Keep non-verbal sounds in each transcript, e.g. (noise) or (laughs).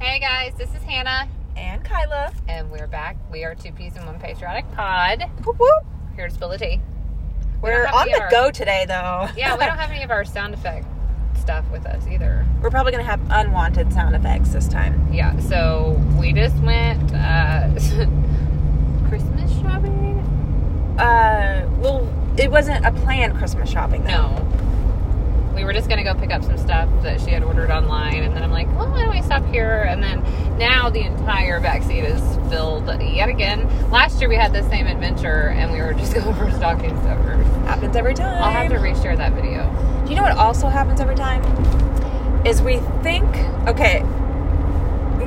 Hey guys, this is Hannah, And Kyla. and we're back. We are two peas in one patriotic pod. Whoop, whoop. Here to spill the tea. We We're on the our- go today, though. (laughs) Yeah, we don't have any of our sound effect stuff with us either. We're probably going to have unwanted sound effects this time. Yeah, so we just went uh, (laughs) Christmas shopping. Uh, well, it wasn't a planned Christmas shopping, though. No. We were just gonna go pick up some stuff that she had ordered online, and then I'm like, well, why don't we stop here? And then now the entire backseat is filled yet again. Last year we had the same adventure, and we were just (laughs) going for stocking stuffers. Happens every time. I'll have to reshare that video. Do you know what also happens every time? Is we think, okay,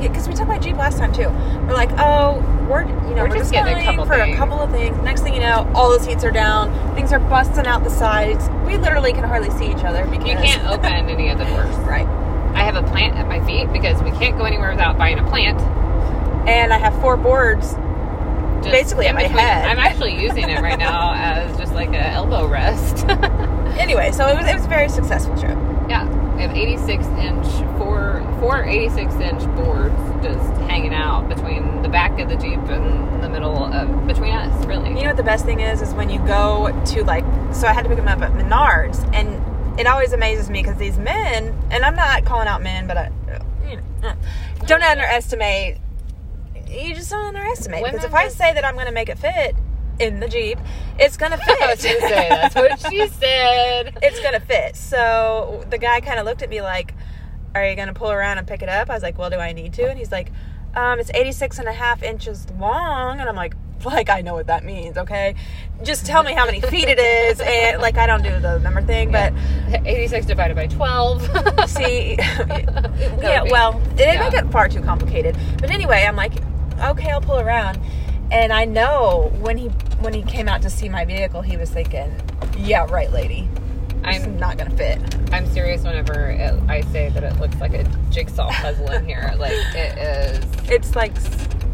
because we talked about Jeep last time too. We're like, oh, we're you know We're we're, just getting a couple for things. a couple of things. Next thing you know, all the seats are down. Things are busting out the sides. We literally can hardly see each other because You can't open (laughs) any of the doors. right. I have a plant at my feet because we can't go anywhere without buying a plant. And I have four boards. Just Basically at my between- head. I'm actually using it right now (laughs) as just like an elbow rest. (laughs) Anyway, so it was it was a very successful trip. We have 86 inch, four, four 86 inch boards just hanging out between the back of the Jeep and the middle of, between us, really. You know what the best thing is? Is when you go to like, so I had to pick them up at Menards, and it always amazes me because these men, and I'm not calling out men, but I, you know, don't underestimate. You just don't underestimate because if I say that I'm going to make it fit in the Jeep, it's to fit. I was going to say, that's what she (laughs) said. it's to fit. So the guy kind of looked at me like, Are you to pull around and pick it up? I was like, Well, do I need to? And he's like, um, It's 86 and a half inches long. And I'm like, (laughs) like I know what that means, okay? Just tell me how many feet it is, and like I don't do the number thing, but (laughs) 86 divided by 12. see, yeah, be- well, it didn't yeah. make it far too complicated. But anyway, I'm like, okay, I'll pull around, and I know when he when he came out to see my vehicle, he was thinking, yeah, right, lady, it's I'm not gonna fit. I'm serious whenever it, I say that it looks like a jigsaw puzzle in here. (laughs) Like, it is. It's like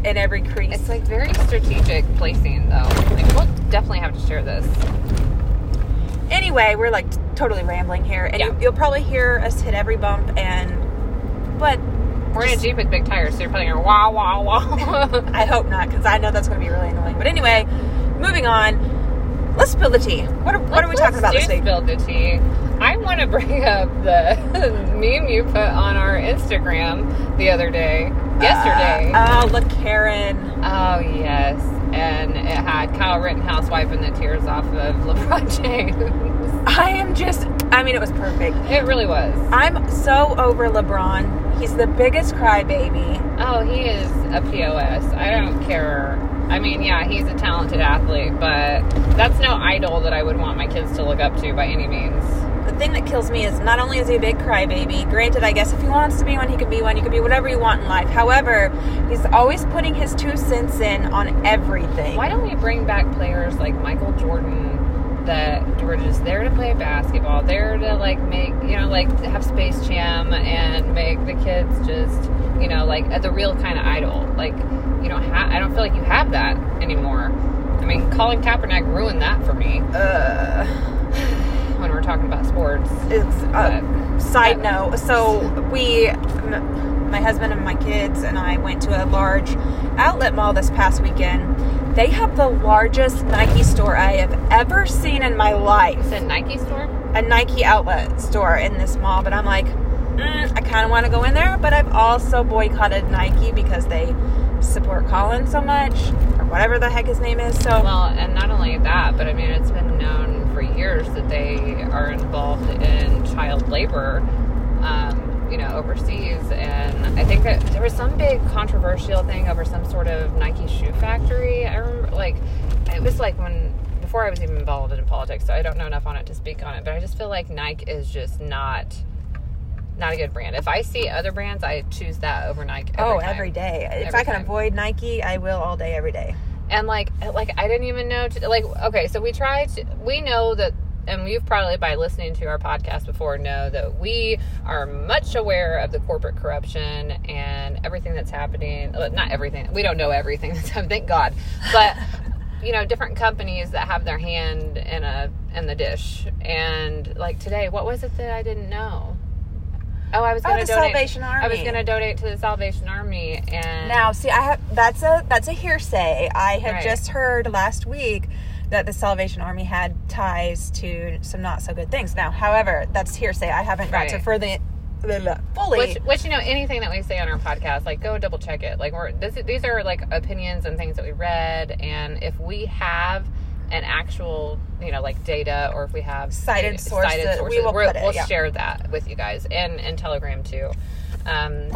in every crease. It's like very strategic placing, though. Like, we'll definitely have to share this. anyway, we're like totally rambling here, and Yeah. you, you'll probably hear us hit every bump, and but We're in a Jeep with big tires, so you're probably going wow, wow, wow. I hope not because I know that's going to be really annoying. But anyway, moving on. Let's spill the tea. What are, what are we talking about let's this week? Spill the tea. I want to bring up the (laughs) meme you put on our Instagram the other day, yesterday. Uh, oh, look, Karen. oh yes, and it had Kyle Rittenhouse wiping the tears off of (laughs) LeBron James. I am just. I mean, it was perfect. it really was. I'm so over LeBron. He's the biggest crybaby. Oh, he is a POS. I don't care. I mean, yeah, he's a talented athlete, but that's no idol that I would want my kids to look up to by any means. The thing that kills me is not only is he a big crybaby. Granted, I guess if he wants to be one, he can be one. You can be whatever you want in life. However, he's always putting his two cents in on everything. Why don't we bring back players like Michael Jordan that we're just there to play basketball, there to like make, you know, like have Space Jam and make the kids just, you know, like the real kind of idol. Like, you don't have, I don't feel like you have that anymore. I mean, Colin Kaepernick ruined that for me Uh, (sighs) when we're talking about sports. it's uh, side note so we my husband and my kids and i went to a large outlet mall this past weekend they have the largest nike store i have ever seen in my life It's a Nike store? a nike outlet store in this mall but i'm like mm, i kind of want to go in there but i've also boycotted nike because they support colin so much or whatever the heck his name is so Well, and not only that, but I mean, it's been known for years that they are involved in child labor, um, you know, overseas. And I think that there was some big controversial thing over some sort of Nike shoe factory. I remember, like, it was like when before I was even involved in politics, so I don't know enough on it to speak on it. But I just feel like Nike is just not. Not a good brand. If I see other brands, I choose that over Nike. Every oh time. every day if Every i can time. avoid nike i will all day every day and like like i didn't even know to, like okay so we tried to, we know that and you've probably by listening to our podcast before know that we are much aware of the corporate corruption and everything that's happening not everything we don't know everything (laughs) that's happening thank god but (laughs) you know different companies that have their hand in a in the dish and like today what was it that i didn't know Oh, I was Oh, going to the donate. Salvation I was going to donate to the Salvation Army, and Now, see, I have that's a that's a hearsay. I had Right. just heard last week that the Salvation Army had ties to some not so good things. Now, however, that's hearsay. I haven't got to further fully. Which, which you know, anything that we say on our podcast, like go double check it. Like we're this, these are like opinions and things that we read, and if we have an actual, you know, like data, or if we have Cited sources, we sources, will we're- put it, we'll yeah. share that with you guys and and Telegram too. Um,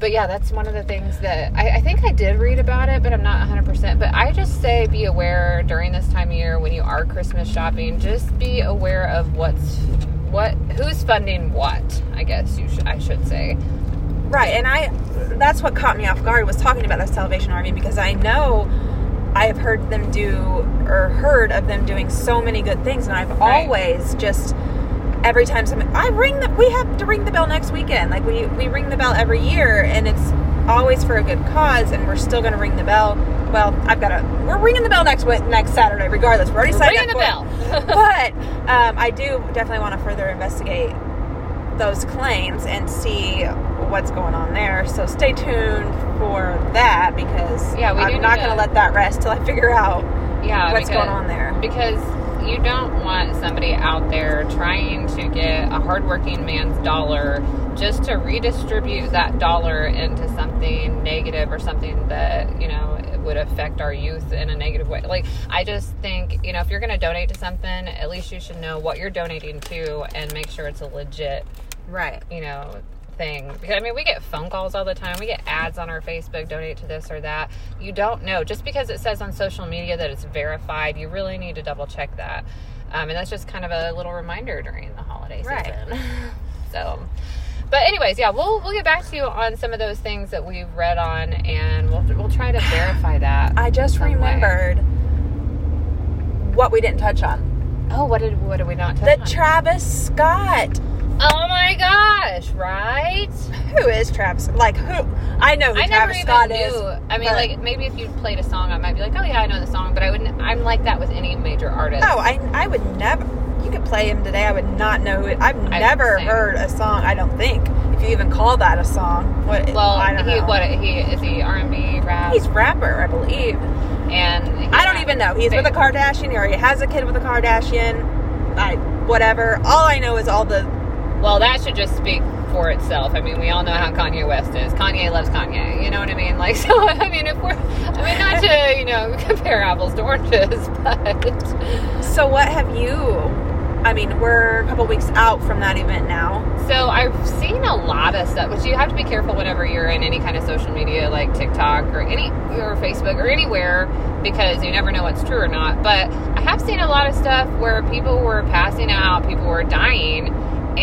but yeah, that's one of the things that I, I think I did read about it, but I'm not 100%. But I just say be aware during this time of year when you are Christmas shopping, just be aware of what's what who's funding what. I guess you should I should say. Right, and I that's what caught me off guard was talking about the Salvation Army because I know I have heard them do or heard of them doing so many good things and I've Right. always just every time something I ring the we have to ring the bell next weekend. Like we we ring the bell every year and it's always for a good cause and we're still going to ring the bell. Well, I've got to we're ringing the bell next next Saturday regardless. We're already We're signed ringing up the bell. (laughs) but um, I do definitely want to further investigate those claims and see what's going on there. So stay tuned for that because Yeah, we I'm not going to let that rest till I figure out yeah, what's because, going on there. Because you don't want somebody out there trying to get a hardworking man's dollar just to redistribute that dollar into something negative or something that you know would affect our youth in a negative way. Like I just think you know if you're going to donate to something, at least you should know what you're donating to and make sure it's a legit Right. you know thing because i mean we get phone calls all the time we get ads on our facebook donate to this or that you don't know just because it says on social media that it's verified you really need to double check that um, and that's just kind of a little reminder during the holiday Right. season (laughs) so but anyways yeah we'll we'll get back to you on some of those things that we've read on and we'll we'll try to verify that I just some way. remembered what we didn't touch on. oh what did what did we not touch The on? Travis Scott. Oh my gosh right Who is Travis? Like who? I know who I never Travis Scott knew. is. I mean, like maybe if you played a song, I might be like, oh yeah, I know the song, but I wouldn't. I'm like that with any major artist. Oh, I I would never. You could play him today. I would not know who it. I've I- never heard a song. I don't think if you even call that a song. What? well, I don't he know. what he is he R and B rap, He's rapper, I believe. and I don't even know. He's Same. with a Kardashian, or he has a kid with a Kardashian. I whatever. All I know is all the Well, that should just speak for itself. I mean, we all know how Kanye West is. Kanye loves Kanye. You know what I mean? (laughs) Like, so I mean, if we're, I mean, not to you know (laughs) compare apples to oranges, (laughs) but So what have you? I mean, we're a couple weeks out from that event now. So I've seen a lot of stuff, which you have to be careful whenever you're in any kind of social media like TikTok or any or Facebook or anywhere because you never know what's true or not. But I have seen a lot of stuff where people were passing out, people were dying,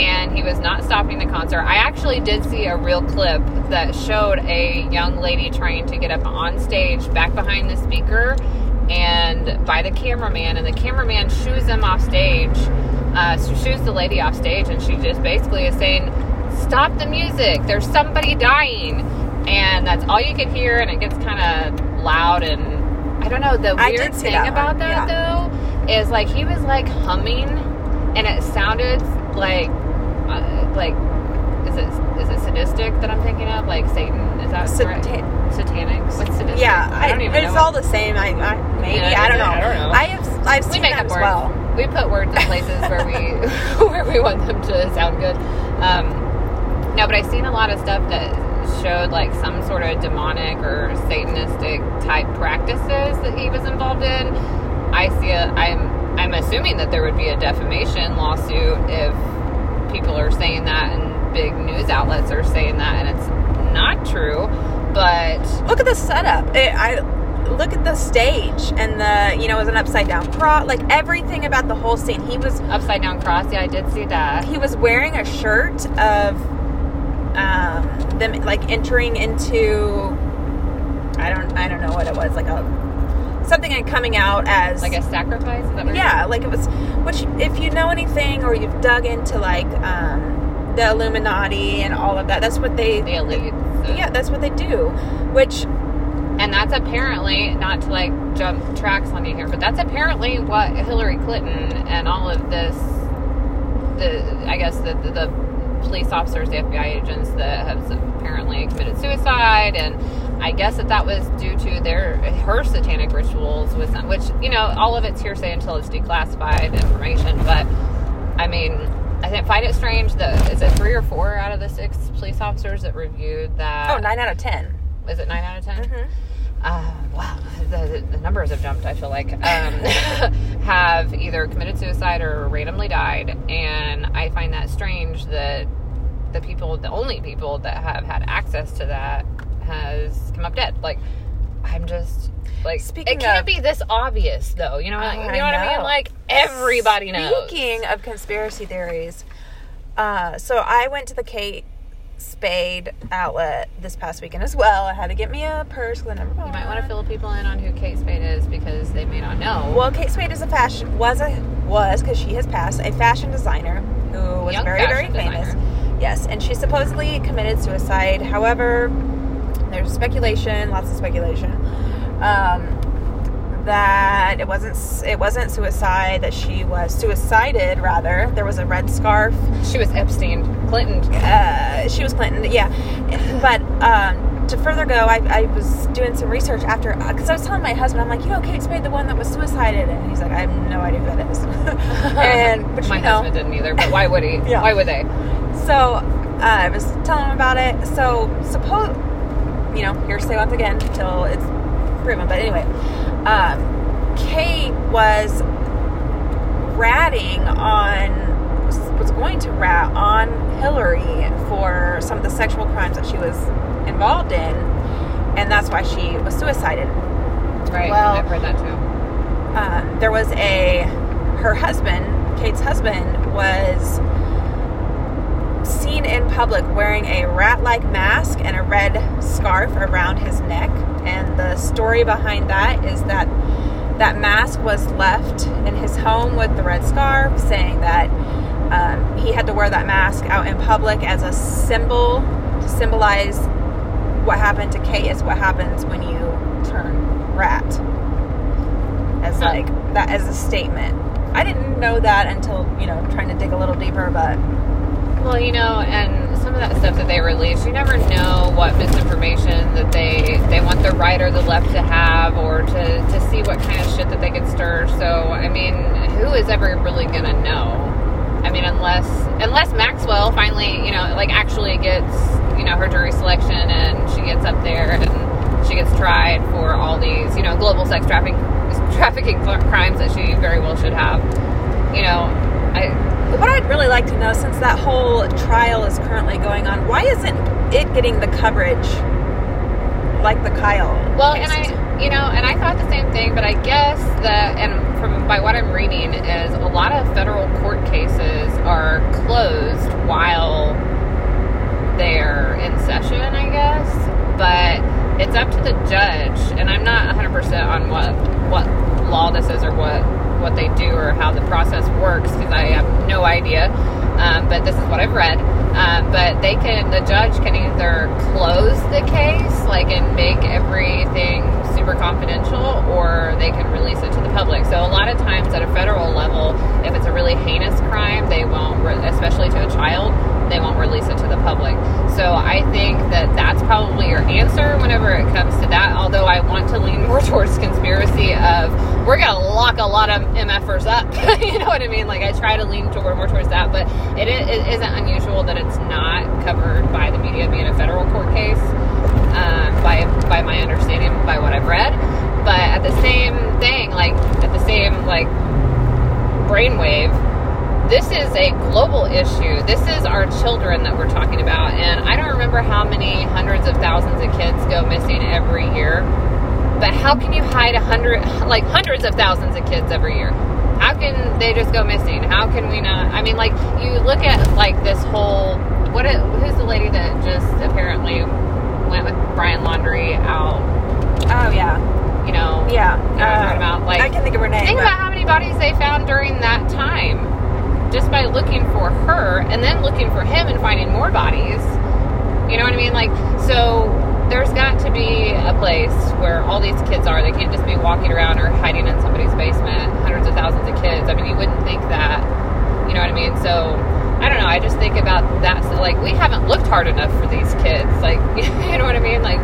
and he was not stopping the concert. I actually did see a real clip that showed a young lady trying to get up on stage back behind the speaker and by the cameraman and the cameraman shoos him off stage uh, shoos the lady off stage and she just basically is saying stop the music there's somebody dying and that's all you can hear and it gets kind of loud and i don't know the weird thing that about that though is like he was like humming and it sounded like like is it is it sadistic that i'm thinking of like satan is that correct? Satan- satanic what's sadistic Yeah, i don't even it's know all the same. I, I maybe Yeah, I don't know. I don't know. I have I've we seen make that up as words. well. We put words in places where we (laughs) (laughs) where we want them to sound good. Um, no, but I've seen a lot of stuff that showed like some sort of demonic or satanistic type practices that he was involved in. I see a I'm I'm assuming that there would be a defamation lawsuit if people are saying that and big news outlets are saying that and it's not true. But Look at the setup. It, I look at the stage and the you know it was an upside down cross. Like everything about the whole scene. He was upside down cross, yeah, I did see that. he was wearing a shirt of um, them like entering into I don't I don't know what it was like a something and coming out as Like a sacrifice? Is that what yeah like it was which if you know anything or you've dug into like um, the Illuminati and all of that that's what they the elite. so- yeah that's what they do which And that's apparently not to like jump tracks on you here, but that's apparently what Hillary Clinton and all of this, the I guess the the police officers, the FBI agents that have apparently committed suicide, and I guess that that was due to their her satanic rituals with them, which you know all of it's hearsay until it's declassified information. But I mean, I think find it strange that is it three or four out of the six police officers that reviewed that? Oh, nine out of ten. Is it nine out of 10 Mhm. Uh, wow, the, the numbers have jumped. I feel like um, (laughs) have either committed suicide or randomly died, and I find that strange that the people, the only people that have had access to that, has come up dead. Like, I'm just like, Speaking it can't of- be this obvious, though. You know, Oh, like, you I know what I mean? Like everybody knows. Speaking of conspiracy theories, uh, so I went to the Kate Spade outlet this past weekend as well. I had to get me a purse. I never You might want to fill people in on who Kate Spade is because they may not know. Well, Kate Spade is a fashion was a was because she has passed a fashion designer who was Young very very famous. designer. Yes, and she supposedly committed suicide. However, there's speculation, lots of speculation, um, that it wasn't it wasn't suicide. That she was suicided rather. There was a red scarf. she was Epstein, Clinton. Uh, she was Clinton, yeah. But um, to further go, I, I was doing some research after because I was telling my husband, I'm like, you know, Kate Spade, the one that was suicided, and he's like, I have no idea who that is. (laughs) and but My you know, husband didn't either, but why would he? (laughs) Yeah. Why would they? so uh, I was telling him about it. So suppose, you know, hearsay once again until it's proven. But anyway, um, Kate was ratting on was going to rat on Hillary for some of the sexual crimes that she was involved in, and that's why she was suicided. Right. Well- I've heard that too. um, there was a her husband kate's husband was seen in public wearing a rat-like mask and a red scarf around his neck and the story behind that is that that mask was left in his home with the red scarf saying that um, he had to wear that mask out in public as a symbol to symbolize what happened to kate is what happens when you turn rat as Huh. like that as a statement. I didn't know that until you know trying to dig a little deeper, but Well, you know, and some of that stuff that they release, you never know what misinformation that they they want the right or the left to have, or to to see what kind of shit that they could stir. So, I mean, who is ever really gonna know? I mean, unless unless Maxwell finally, you know, like actually gets you know her jury selection and she gets up there and she gets tried for all these you know global sex trafficking trafficking crimes that she very well should have. You know, I what I'd really like to know, since that whole trial is currently going on, why isn't it getting the coverage like the Kyle? Well, case and? I, you know, and I thought the same thing, but I guess that, and from by what I'm reading, is a lot of federal court cases are closed while they're in session, I guess. But it's up to the judge, and I'm not 100% on what what law this is or what what they do or how the process works because I have no idea. Um, but this is what I've read. Um, but they can, the judge can either close the case, like and make everything super confidential, or they can release it to the public. So a lot of times at a federal level, if it's a really heinous crime, they won't, especially to a child, they won't release it to the public. So I think that that's probably your answer whenever it comes to that. Although I want to lean more (laughs) towards conspiracy of we're gonna lock a lot of MFers up. (laughs) you know what I mean? Like I try to lean toward more towards that, but it, it isn't unusual that it's not covered by the media being a federal court case. Um, by by my understanding, by what I've read, but at the same thing, like at the same like brainwave, this is a global issue. This is our children that we're talking about. And I don't remember how many hundreds of thousands of kids go missing every year. But how can you hide a hundred, like hundreds of thousands of kids every year? How can they just go missing? How can we not? I mean, like you look at like this whole what? It, who's the lady that just apparently went with Brian Laundrie out? oh yeah, You know, yeah. You know I'm uh, about? Like I can think of her name. Think about how many bodies they found during that time just by looking for her and then looking for him and finding more bodies. You know what I mean? Like, so there's got to be a place where all these kids are. They can't just be walking around or hiding in somebody's basement, hundreds of thousands of kids. I mean, you wouldn't think that. You know what I mean? So I don't know. I just think about that. So, like, we haven't looked hard enough for these kids. Like, (laughs) you know what I mean? Like,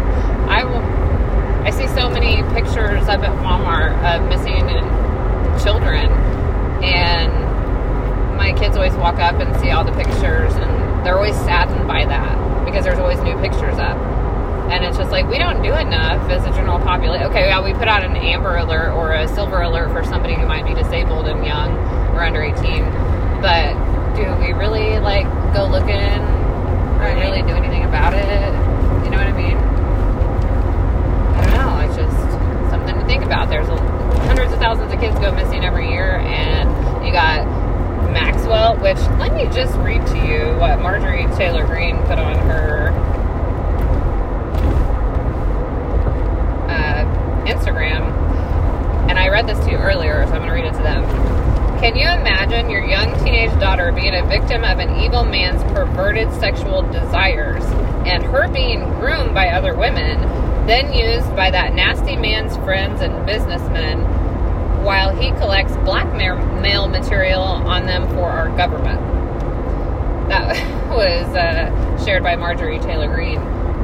I will. I see so many pictures up at Walmart of missing children, and my kids always walk up and see all the pictures, and they're always saddened by that because there's always new pictures up. And it's just like we don't do enough as a general population. Okay, well, we put out an amber alert or a silver alert for somebody who might be disabled and young or under 18, but do we really like go looking or really do anything about it? You know what I mean? I don't know. It's just something to think about. There's hundreds of thousands of kids go missing every year, and you got Maxwell, which let me just read to you what Marjorie Taylor Greene put on her uh, Instagram. And I read this to you earlier, so I'm going to read it to them. Can you imagine your young teenage daughter being a victim of an evil man's perverted sexual desires and her being groomed by other women, then used by that nasty man's friends and businessmen while he collects blackmail mail material on them for our government? That (laughs) was uh, shared by Marjorie Taylor Greene.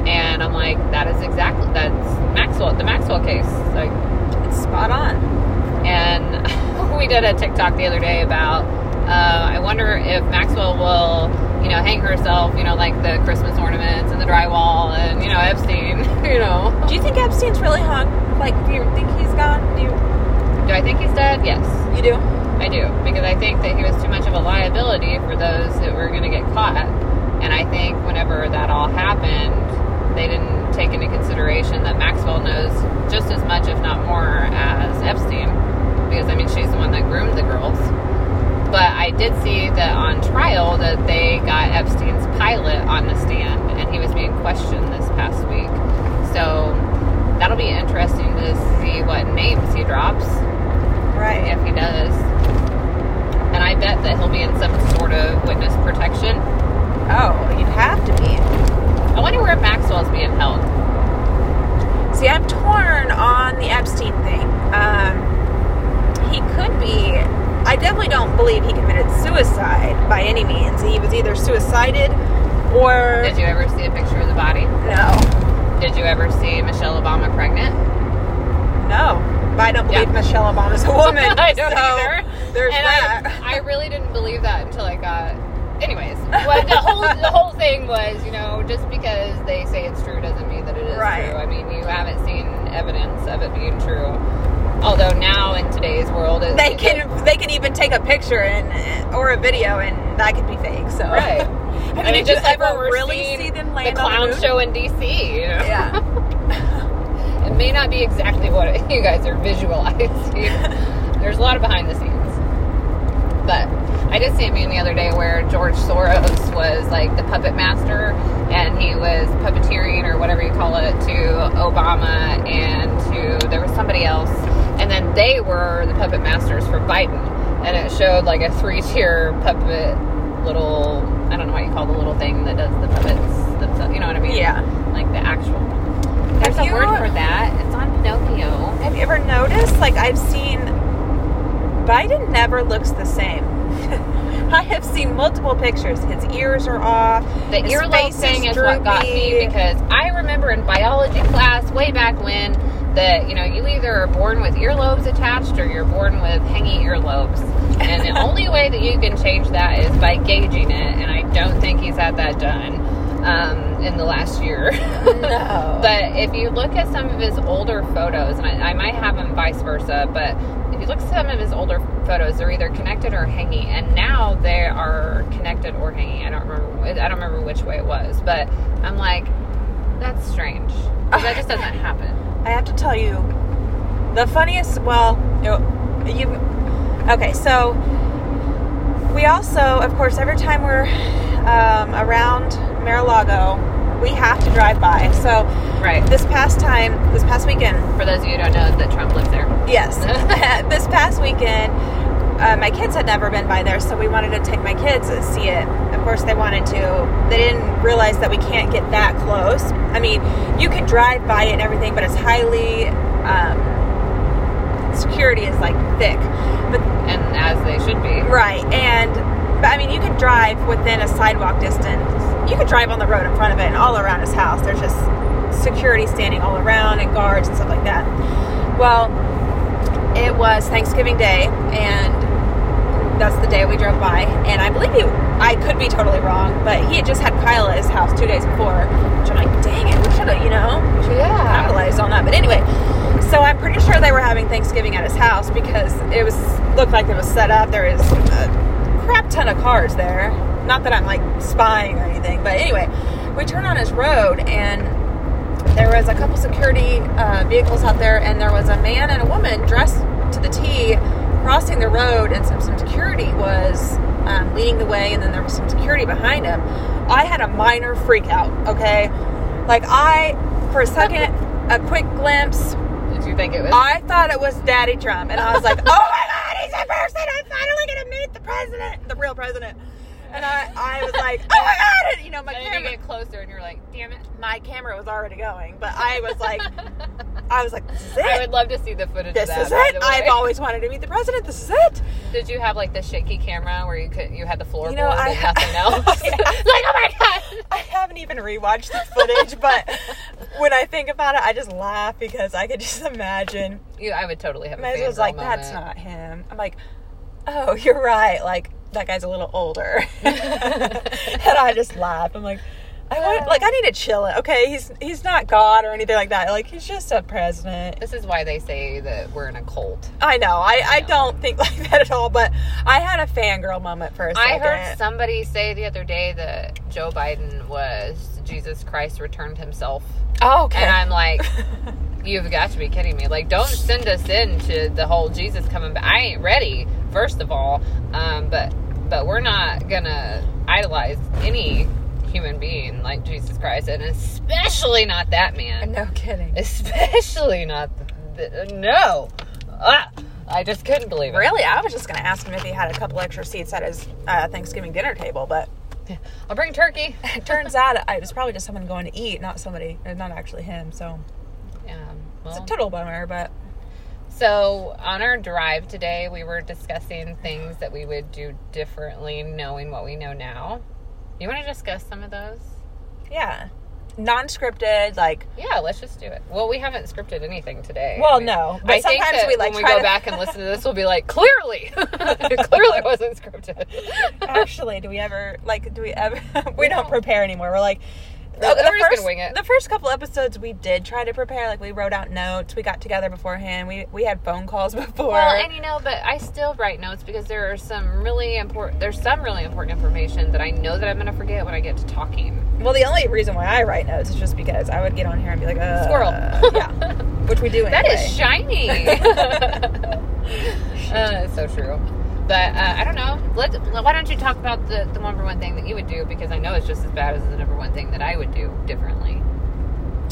And I'm like, that is exactly, that's Maxwell, the Maxwell case. Like, It's spot on. and (laughs) we did a TikTok the other day about. Uh, I wonder if Maxwell will, you know, hang herself, you know, like the Christmas ornaments and the drywall, and you know, Epstein, (laughs) you know. Do you think Epstein's really hung? Like, do you think he's gone? Do you, Do I think he's dead? Yes, you do? I do, because I think that he was too much of a liability for those that were going to get caught, and I think whenever that all happened, they didn't take into consideration that Maxwell knows just as much, if not more, as Epstein, because I mean, she's the one that groomed the girls. But I did see that on trial that they got Epstein's pilot on the stand and he was being questioned this past week. So that'll be interesting to see what names he drops Right. if he does. And I bet that he'll be in some sort of witness protection. Oh, you'd have to be. I wonder where Maxwell's being held. See, I'm torn on the Epstein thing. Um, he could be. I definitely don't believe he committed suicide by any means. He was either suicided or Did you ever see a picture of the body? no, Did you ever see Michelle Obama pregnant? But I don't believe Yeah. Michelle Obama's a woman. (laughs) I don't so either. There's and that. I, I (laughs) really didn't believe that until I got. Anyways, well, the whole the whole thing was, you know, just because they say it's true doesn't mean that it is Right. true. I mean, you haven't seen evidence of it being true. Although now in today's world, it, they can they can even take a picture and uh, or a video and that could be fake. So right. Have (laughs) I you, mean, you just like ever really see them the land on clown the show in DC. You know? Yeah. May not be exactly what (laughs) you guys are visualizing. (laughs) There's a lot of behind the scenes. But I did see a meme the other day where George Soros was like the puppet master and he was puppeteering or whatever you call it to Obama and to there was somebody else and then they were the puppet masters for Biden and it showed like a three tier puppet little I don't know what you call the little thing that does the puppets themselves you know what I mean? Yeah. Like the actual there's Have a word for that. It's on Pinocchio. Have you ever noticed? Like I've seen, Biden never looks the same. (laughs) I have seen multiple pictures. His ears are off. The earlobe thing is what got me because I remember in biology class way back when that you know you either are born with earlobes attached or you're born with hanging earlobes, and the (laughs) only way that you can change that is by gauging it. And I don't think he's had that done um, in the last year. (laughs) No. But if you look at some of his older photos, and I, I might have them vice versa, but if you look at some of his older photos, they're either connected or hanging, and now they are connected or hanging. I don't remember. I don't remember which way it was, but I'm like, that's strange. that just doesn't happen. (laughs) I have to tell you, the funniest. Well, you, you. Okay, so we also, of course, every time we're um, around Mar-a-Lago, we have to drive by. So Right. this past time, this past weekend, For those of you who don't know, that Trump lives there. Yes. (laughs) (laughs) this past weekend, uh, my kids had never been by there, so we wanted to take my kids to see it. Of course, they wanted to. They didn't realize that we can't get that close. I mean, you can drive by it and everything, but it's highly. Um, security is like thick. But and as they should be. Right. And But I mean, you could drive within a sidewalk distance. You could drive on the road in front of it and all around his house. There's just security standing all around and guards and stuff like that. Well, it was Thanksgiving Day, and that's the day we drove by. And I believe he, I could be totally wrong, but he had just had Kyle at his house two days before. Which I'm like, dang it, we should have, you know, we should have Yeah. capitalized on that. But anyway, so I'm pretty sure they were having Thanksgiving at his house because it was looked like it was set up. There is a crap ton of cars there. Not that I'm like spying or anything, but anyway, we turn on his road and there was a couple security uh, vehicles out there, and there was a man and a woman dressed to the T crossing the road, and some, some security was um, leading the way, and then there was some security behind him. I had a minor freak out, okay? Like, I, for a second, a quick glimpse, Did you think it was? I thought it was Daddy Trump, and I was like, "Oh my God, he's in person! I'm finally gonna meet the president, the real president." And I, I was like, (laughs) "Oh my oh God!" And, you know, my and then you camera, get closer and you're like, damn it. my camera was already going, but I was like, I was like, "This is (laughs) I would love to see the footage This of that. is it. I've always wanted to meet the president. This is it." Did you have like the shaky camera where you could you had the floorboard You know, I and nothing else? Yeah. (laughs) like, oh my god. I haven't even rewatched the footage, but when I think about it, I just laugh because I could just imagine. You, I would totally have a Might as well was like, moment. that's not him. I'm like, oh, you're right. Like, that guy's a little older. (laughs) and I just laugh. I'm like, I want, like, I need to chill it. Okay, he's he's not God or anything like that. Like, he's just a president. This is why they say that we're in a cult. I know. I, I know. don't think (laughs) like that at all, but I had a fangirl moment for a I heard somebody say the other day that Joe Biden was Jesus Christ returned himself. Oh, okay. And I'm like, (laughs) you've got to be kidding me. Like, don't send us into the whole Jesus coming back. I ain't ready, first of all. Um, but but we're not gonna idolize any human being like Jesus Christ, and especially not that man. no kidding. Especially not the, the, no. Ah, I just couldn't believe it. Really, I was just to ask him if he had a couple extra seats at his uh, Thanksgiving dinner table, but I'll bring turkey. (laughs) it turns out it was probably just someone going to eat, not somebody, uh, not actually him. So Yeah. it's a total bummer, but So, on our drive today, we were discussing things that we would do differently knowing what we know now. You want to discuss some of those? yeah, non-scripted, like Yeah, let's just do it. Well, we haven't scripted anything today. Well, I mean, no, but I sometimes we, like, when we go to- back and listen to this, we'll be like, clearly, (laughs) (laughs) it clearly wasn't scripted. actually, do we ever like? Do we ever? (laughs) we don't prepare anymore. We're like. We're- the first, wing it. the first couple episodes we did try to prepare like we wrote out notes we got together beforehand we we had phone calls (laughs) before Well, and you know, but I still write notes because there are some really important. There's some really important information that I know that I'm going to forget when I get to talking. Well, the only reason why I write notes is just because I would get on here and be like, uh, Squirrel. yeah, which we do. Anyway. (laughs) That is shiny. (laughs) uh, so true. But uh, I don't know. Let why don't you talk about the the number one thing that you would do because I know it's just as bad as the number one thing that I would do differently.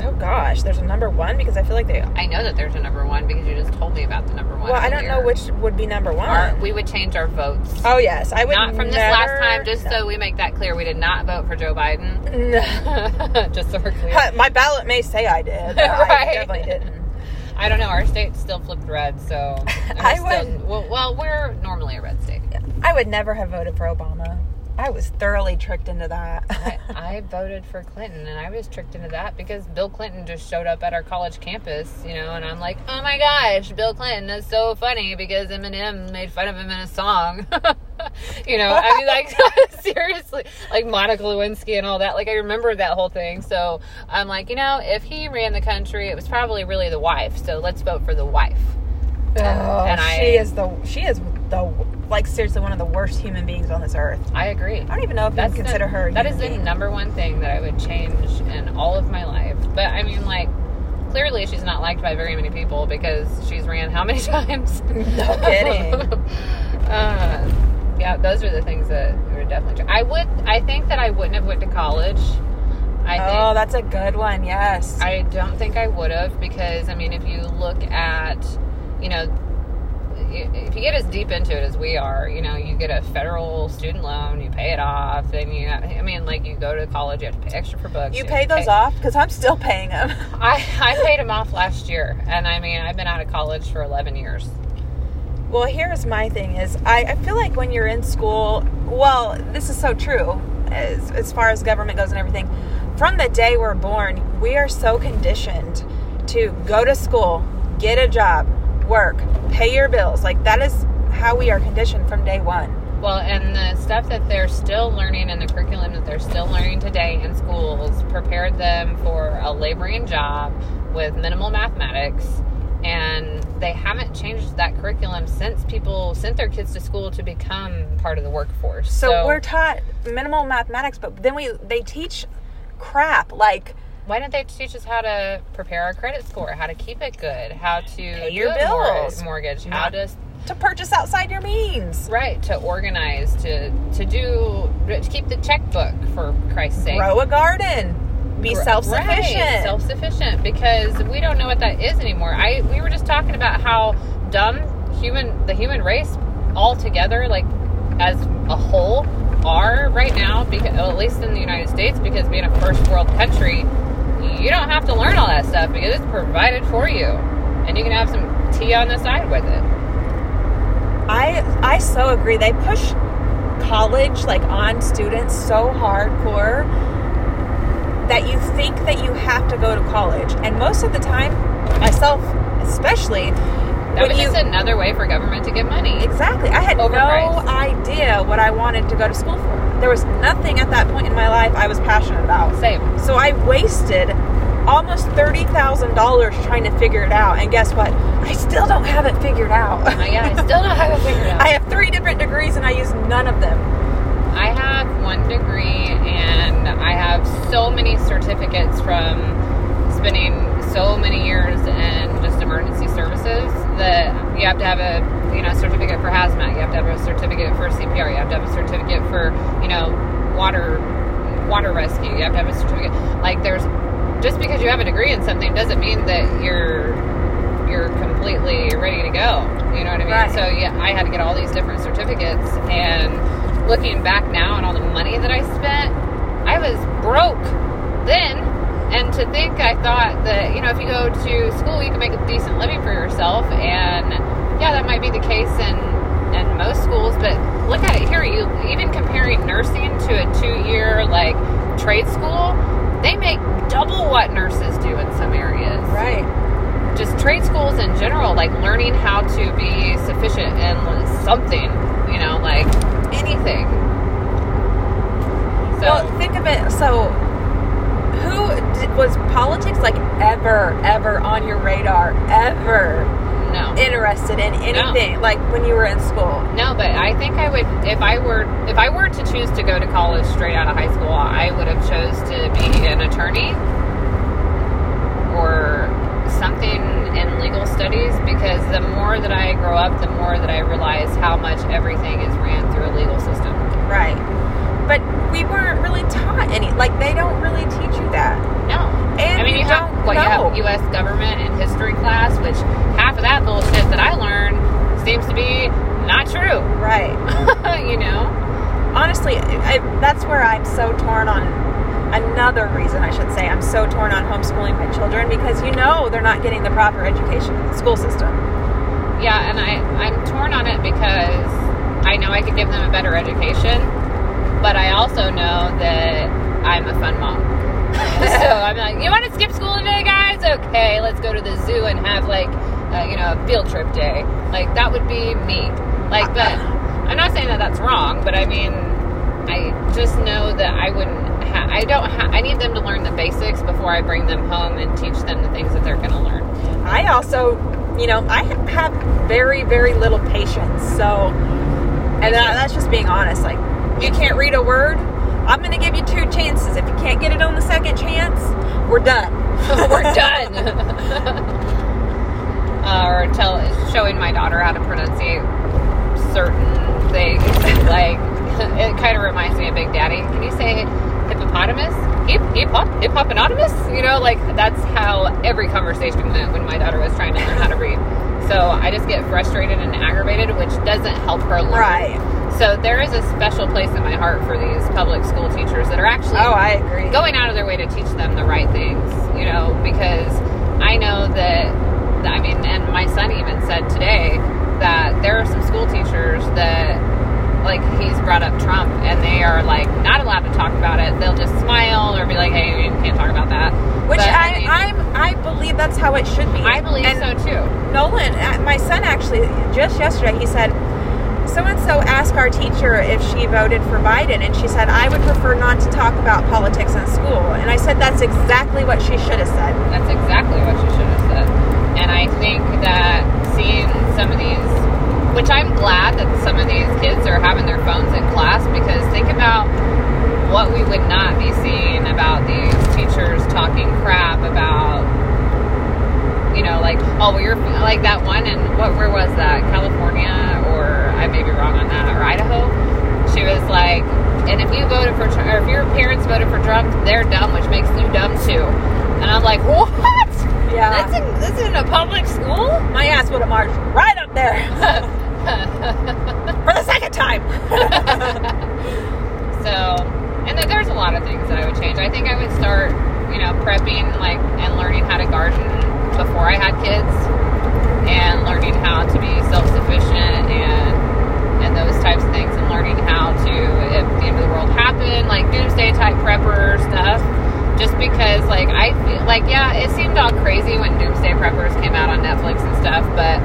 Oh gosh, there's a number one because I feel like they. I know that there's a number one because you just told me about the number one. Well, I don't know which would be number one. Our, we would change our votes. oh yes, I would not from this never- last time, just no. so we make that clear. We did not vote for Joe Biden. No. (laughs) just so we're clear. My ballot may say I did. But I (laughs) definitely didn't. I don't know. Our state still flipped red, so (laughs) I still- would- Well, well, we're normally a red state. I would never have voted for Obama. I was thoroughly tricked into that. I, (laughs) I voted for Clinton, and I was tricked into that because Bill Clinton just showed up at our college campus, you know, and I'm like, oh my gosh, Bill Clinton is so funny because Eminem made fun of him in a song. (laughs) you know, I mean, like, (laughs) seriously, like Monica Lewinsky and all that. Like, I remember that whole thing. So I'm like, you know, if he ran the country, it was probably really the wife. So let's vote for the wife. Oh, and I- she is the she is the like seriously one of the worst human beings on this earth. I agree. I don't even know if you consider the, her. That is the number one thing that I would change in all of my life. But I mean, like, clearly she's not liked by very many people because she's ran how many (laughs) times? No (laughs) kidding. uh, yeah, those are the things that would definitely. I would. I think that I wouldn't have went to college. I think. oh, that's a good one. Yes. I don't think I would have because I mean, if you look at, you know, if you get as deep into it as we are, you know, you get a federal student loan, you pay it off, then you, I mean, like you go to college, you have to pay extra for books. you have paid those pay- off because I'm still paying them. (laughs) I I paid them off last year, and I mean, I've been out of college for eleven years. Well, here's my thing is I, I feel like when you're in school, well, this is so true as, as far as government goes and everything. From the day we're born, we are so conditioned to go to school, get a job, work, pay your bills. Like that is how we are conditioned from day one. Well, and the stuff that they're still learning in the curriculum that they're still learning today in schools prepared them for a laboring job with minimal mathematics. And they haven't changed that curriculum since people sent their kids to school to become part of the workforce. So, we're taught minimal mathematics, but then we they teach crap like why don't they teach us how to prepare our credit score, how to keep it good, how to Pay your bills. mortgage, how to to purchase outside your means. right to organize, to to do to keep the checkbook for Christ's sake. Grow a garden. Be self sufficient. self sufficient, because we don't know what that is anymore. I we were just talking about how dumb human the human race altogether, like as a whole, are right now. Because at least in the United States, because being a first world country, you don't have to learn all that stuff because it's provided for you, and you can have some tea on the side with it. I I so agree. They push college like on students so hardcore that you think that you have to go to college. And most of the time, myself especially, That was you just another way for government to get money. exactly, I had no idea what I wanted to go to school for. There was nothing at that point in my life I was passionate about. Same. So I wasted almost thirty thousand dollars trying to figure it out. And guess what? I still don't have it figured out. Oh yeah, I still don't have it figured (laughs) out. I have three different degrees and I use none of them. I have one degree and I have so many certificates from spending so many years in just emergency services that you have to have a you know certificate for hazmat, you have to have a certificate for CPR, you have to have a certificate for you know water water rescue, you have to have a certificate. Like there's just because you have a degree in something doesn't mean that you're you're completely ready to go. You know what I mean? Right. So yeah, I had to get all these different certificates and looking back now and all the money that I spent, I was broke then. And to think I thought that, you know, if you go to school you can make a decent living for yourself and yeah, that might be the case in in most schools, but look at it here, you even comparing nursing to a two year like trade school, they make double what nurses do in some areas Right. just trade schools in general, like learning how to be sufficient in something, you know, like anything. So, well, think of it. So, who did, was politics like ever, ever on your radar? Ever no. interested in anything like when you were in school? No, but I think I would if I were if I were to choose to go to college straight out of high school, I would have chose to be an attorney or something in legal studies because the more that I grow up, the more that I realize how much everything is ran through a legal system. Right. But we weren't really taught any. Like they don't really teach you that. No. And I mean, you, have don't what you have U.S. government and history class, which half of that bullshit that I learned seems to be not true. Right. (laughs) you know, Honestly, I, that's where I'm so torn on. Another reason I should say I'm so torn on homeschooling my children because you know they're not getting the proper education in the school system. yeah, and I I'm torn on it because I know I could give them a better education, but I also know that I'm a fun mom. (laughs) so I'm like, you want to skip school today, guys? Okay, let's go to the zoo and have like, uh, you know, a field trip day. Like that would be me. Like, but I'm not saying that that's wrong, but I mean, I just know that I wouldn't. Ha- I don't. Ha- I need them to learn the basics before I bring them home and teach them the things that they're going to learn. I also, you know, I have very, very little patience. So, and that, that's just being honest. Like, you can't read a word. I'm going to give you two chances. If you can't get it on the second chance, we're done. (laughs) We're done. uh, (laughs) or tell showing my daughter how to pronunciate certain things. (laughs) like it kind of reminds me of Big Daddy. Can you say hippopotamus? Hip hip hop hip hoppopotamus? You know, like that's how every conversation went when my daughter was trying to learn how to read. So I just get frustrated and aggravated, which doesn't help her learn. Right. So there is a special place in my heart for these public school teachers that are actually Oh, I agree. going out of their way to teach them the right things, you know, because I know that, I mean, and my son even said today that there are some school teachers that like he's brought up Trump and they are like not allowed to talk about it. They'll just smile or be like, "Hey, you can't talk about that." Which But, I, mean, I, am I believe that's how it should be. I believe And so too. Nolan, uh, my son actually, just yesterday, he said, so and so asked our teacher if she voted for Biden, and she said, I would prefer not to talk about politics in school. And I said, that's exactly what she should have said. That's exactly what you should have said. And I think that seeing some of these, which I'm glad that some of these kids are having their phones in class because think about what we would not be seeing about these teachers talking crap about, you know, like, oh, well, you're like that one, and what, where was that? California, or I may be wrong on that, or Idaho? She was like, and if you voted for, Trump, or if your parents voted for Trump, they're dumb, which makes you dumb too. And I'm like, what? Yeah. That's in, that's in a public school? my ass would have marched right up there (laughs) for the second time. (laughs) So, and then there's a lot of things that I would change. I think I would start, you know, prepping like and learning how to garden before I had kids, and learning how to be self-sufficient and and those types of things, and learning how to, if the end of the world happened, like doomsday type prepper stuff. Just because, like, I feel like, yeah, it seemed all crazy when Doomsday Preppers came out on Netflix and stuff, but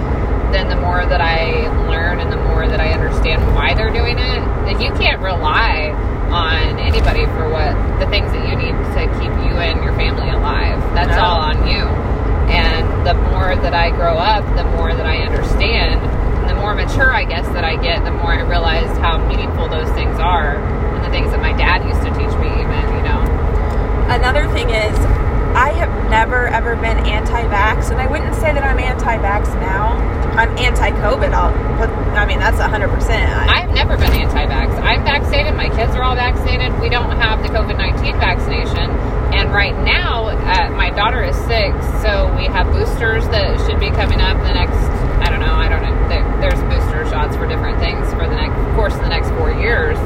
then the more that I learn and the more that I understand why they're doing it, then you can't rely on anybody for what the things that you need to keep you and your family alive. That's No. all on you. And the more that I grow up, the more that I understand, more mature I guess that I get, the more I realize how meaningful those things are, and the things that my dad used to teach me, even you know. Another thing is, I have never ever been anti-vax, and I wouldn't say that I'm anti-vax now. I'm anti-COVID. I'll I mean, that's 100. percent I've never been anti-vax. I'm vaccinated. My kids are all vaccinated. We don't have the COVID-19 vaccination. And right now, uh, my daughter is six, so we have boosters that should be coming up in the next. I don't know. I don't know. There, there's booster shots for different things for the next of course the next four years,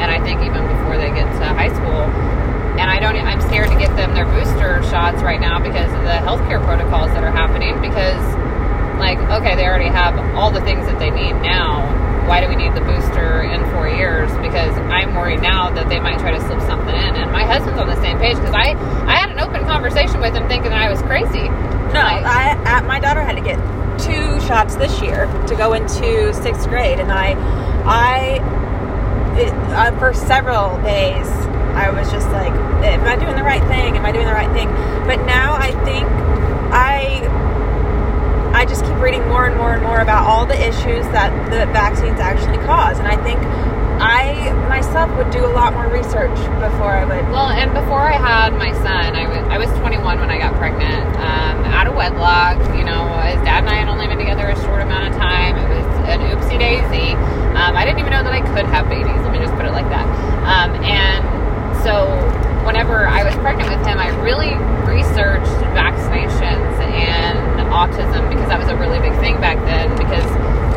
and I think even before they get to high school. And I don't. I'm scared to get them their booster shots right now because of the healthcare protocols that are happening. Because like okay they already have all the things that they need now why do we need the booster in four years because i'm worried now that they might try to slip something in and my husband's on the same page because i i had an open conversation with him thinking that i was crazy No, Like, I, I my daughter had to get two shots this year to go into sixth grade, and I, I, it, uh, for several days, I was just like, "Am I doing the right thing? Am I doing the right thing?" But now I think I, I just keep reading more and more and more about all the issues that the vaccines actually cause, and I think I myself would do a lot more research before I would. well and before i had my son i was i was 21 when i got pregnant. Um, out of wedlock you know his dad and i had only been together a short amount of time. It was an oopsie daisy. Um, i didn't even know that i could have babies let me just put it like that. Um, and so whenever I was pregnant with him, I really researched vaccinations and autism because that was a really big thing back then because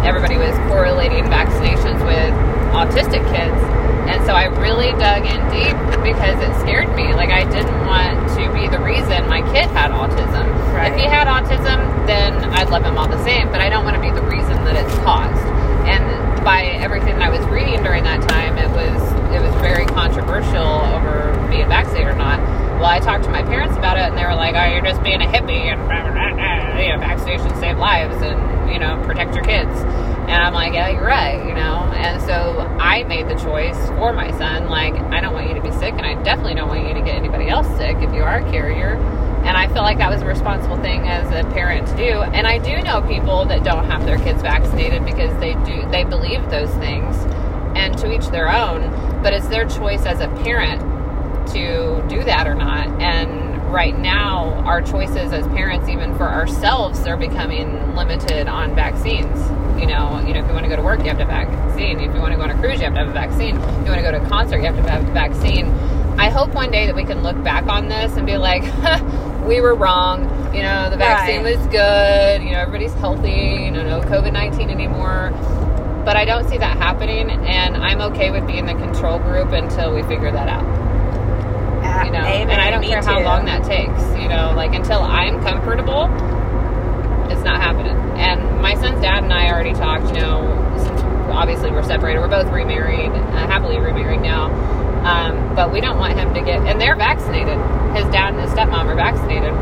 everybody was correlating vaccinations with autistic kids. And so I really dug in deep because it scared me. Like I didn't want to be the reason my kid had autism. Right. If he had autism, then I'd love him all the same, but I don't want to be the reason that it's caused. And by everything that I was reading during that time, it was it was very controversial over being vaccinated or not. Well, I talked to my parents about it, and they were like, "Oh, you're just being a hippie, and blah, blah, blah, blah. you know, vaccinations save lives, and you know, protect your kids." And I'm like, "Yeah, you're right," you know. And so I made the choice for my son. Like, I don't want you to be sick, and I definitely don't want you to get anybody else sick if you are a carrier. And I feel like that was a responsible thing as a parent to do. And I do know people that don't have their kids vaccinated because they do they believe those things, and to each their own. But it's their choice as a parent to do that or not. And right now, our choices as parents, even for ourselves, are becoming limited on vaccines. You know, you know, if you want to go to work, you have to have a vaccine. If you want to go on a cruise, you have to have a vaccine. If you want to go to a concert, you have to have a vaccine. I hope one day that we can look back on this and be like, (laughs) we were wrong. You know, the vaccine Right. was good. You know, everybody's healthy. You know, no COVID 19 anymore. But I don't see that happening, and I'm okay with being the control group until we figure that out you know Amen. and i don't care how long that takes you know like until i'm comfortable It's not happening. And my son's dad and I already talked. You know, since obviously we're separated, we're both remarried, uh, happily remarried now. Um, but we don't want him to get, and they're vaccinated. His dad and his stepmom are vaccinated.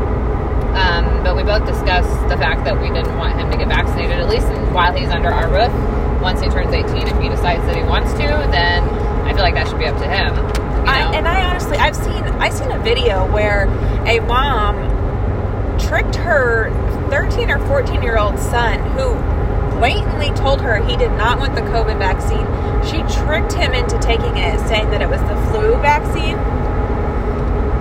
Um, but we both discussed the fact that we didn't want him to get vaccinated, at least while he's under our roof. Once he turns 18, if he decides that he wants to, then I feel like that should be up to him. you I, and I honestly, I've seen, I've seen a video where a mom tricked her 13 or 14 year old son, who blatantly told her he did not want the COVID vaccine. She tricked him into taking it, saying that it was the flu vaccine.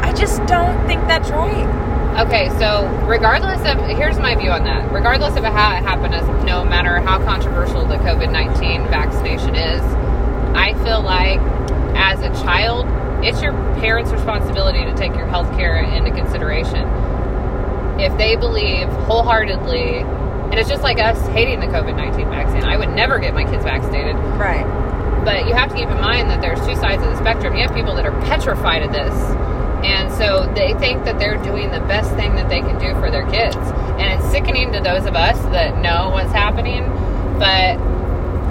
I just don't think that's right. Okay, so regardless of here's my view on that. Regardless of how it happened, no matter how controversial the COVID nineteen vaccination is, I feel like as a child, it's your parents' responsibility to take your health care into consideration. If they believe wholeheartedly, and it's just like us hating the COVID nineteen vaccine, I would never get my kids vaccinated. Right. But you have to keep in mind that there's two sides of the spectrum. You have people that are petrified of this. And so they think that they're doing the best thing that they can do for their kids. And it's sickening to those of us that know what's happening. But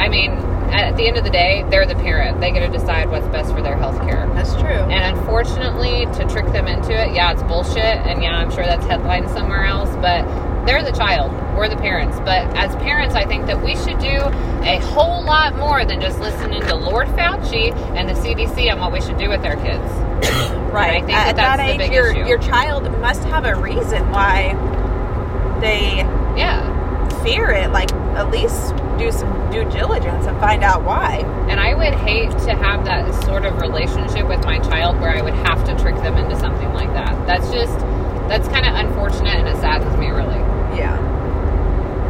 I mean, at the end of the day, they're the parent. They get to decide what's best for their health care. That's true. And unfortunately, to trick them into it, yeah, it's bullshit. And yeah, I'm sure that's headlined somewhere else. But they're the child. We're the parents. But as parents, I think that we should do a whole lot more than just listening to Lord Fauci and the CDC on what we should do with our kids. (coughs) right. I think At that that's that age, big your issue. your child must have a reason why they Yeah. fear it. Like at least do some due diligence and find out why. And I would hate to have that sort of relationship with my child where I would have to trick them into something like that. That's just, that's kind of unfortunate and it saddens me really. Yeah.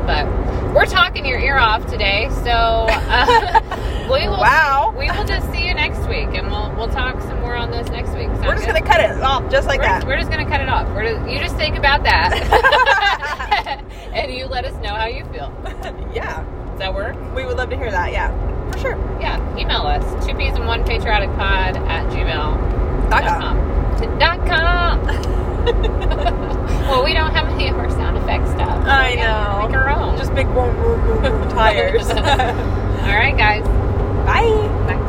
But we're talking your ear off today, so uh, (laughs) we will. Wow. We will just see you next week, and we'll we'll talk some more on this next week. Sound We're just good? gonna cut it off just like we're, that. just, we're just gonna cut it off. We're just, you just think about that, (laughs) (laughs) and you let us know how you feel. yeah. Does that work? We would love to hear that. Yeah. For sure. Yeah. Email us two peas and one patriotic pod at gmail Dot com. Dot com. (laughs) well, we don't have any of our sound effect stuff. so I know. Make our own. Just big boom boom boom boom tires. (laughs) All right, guys. Bye.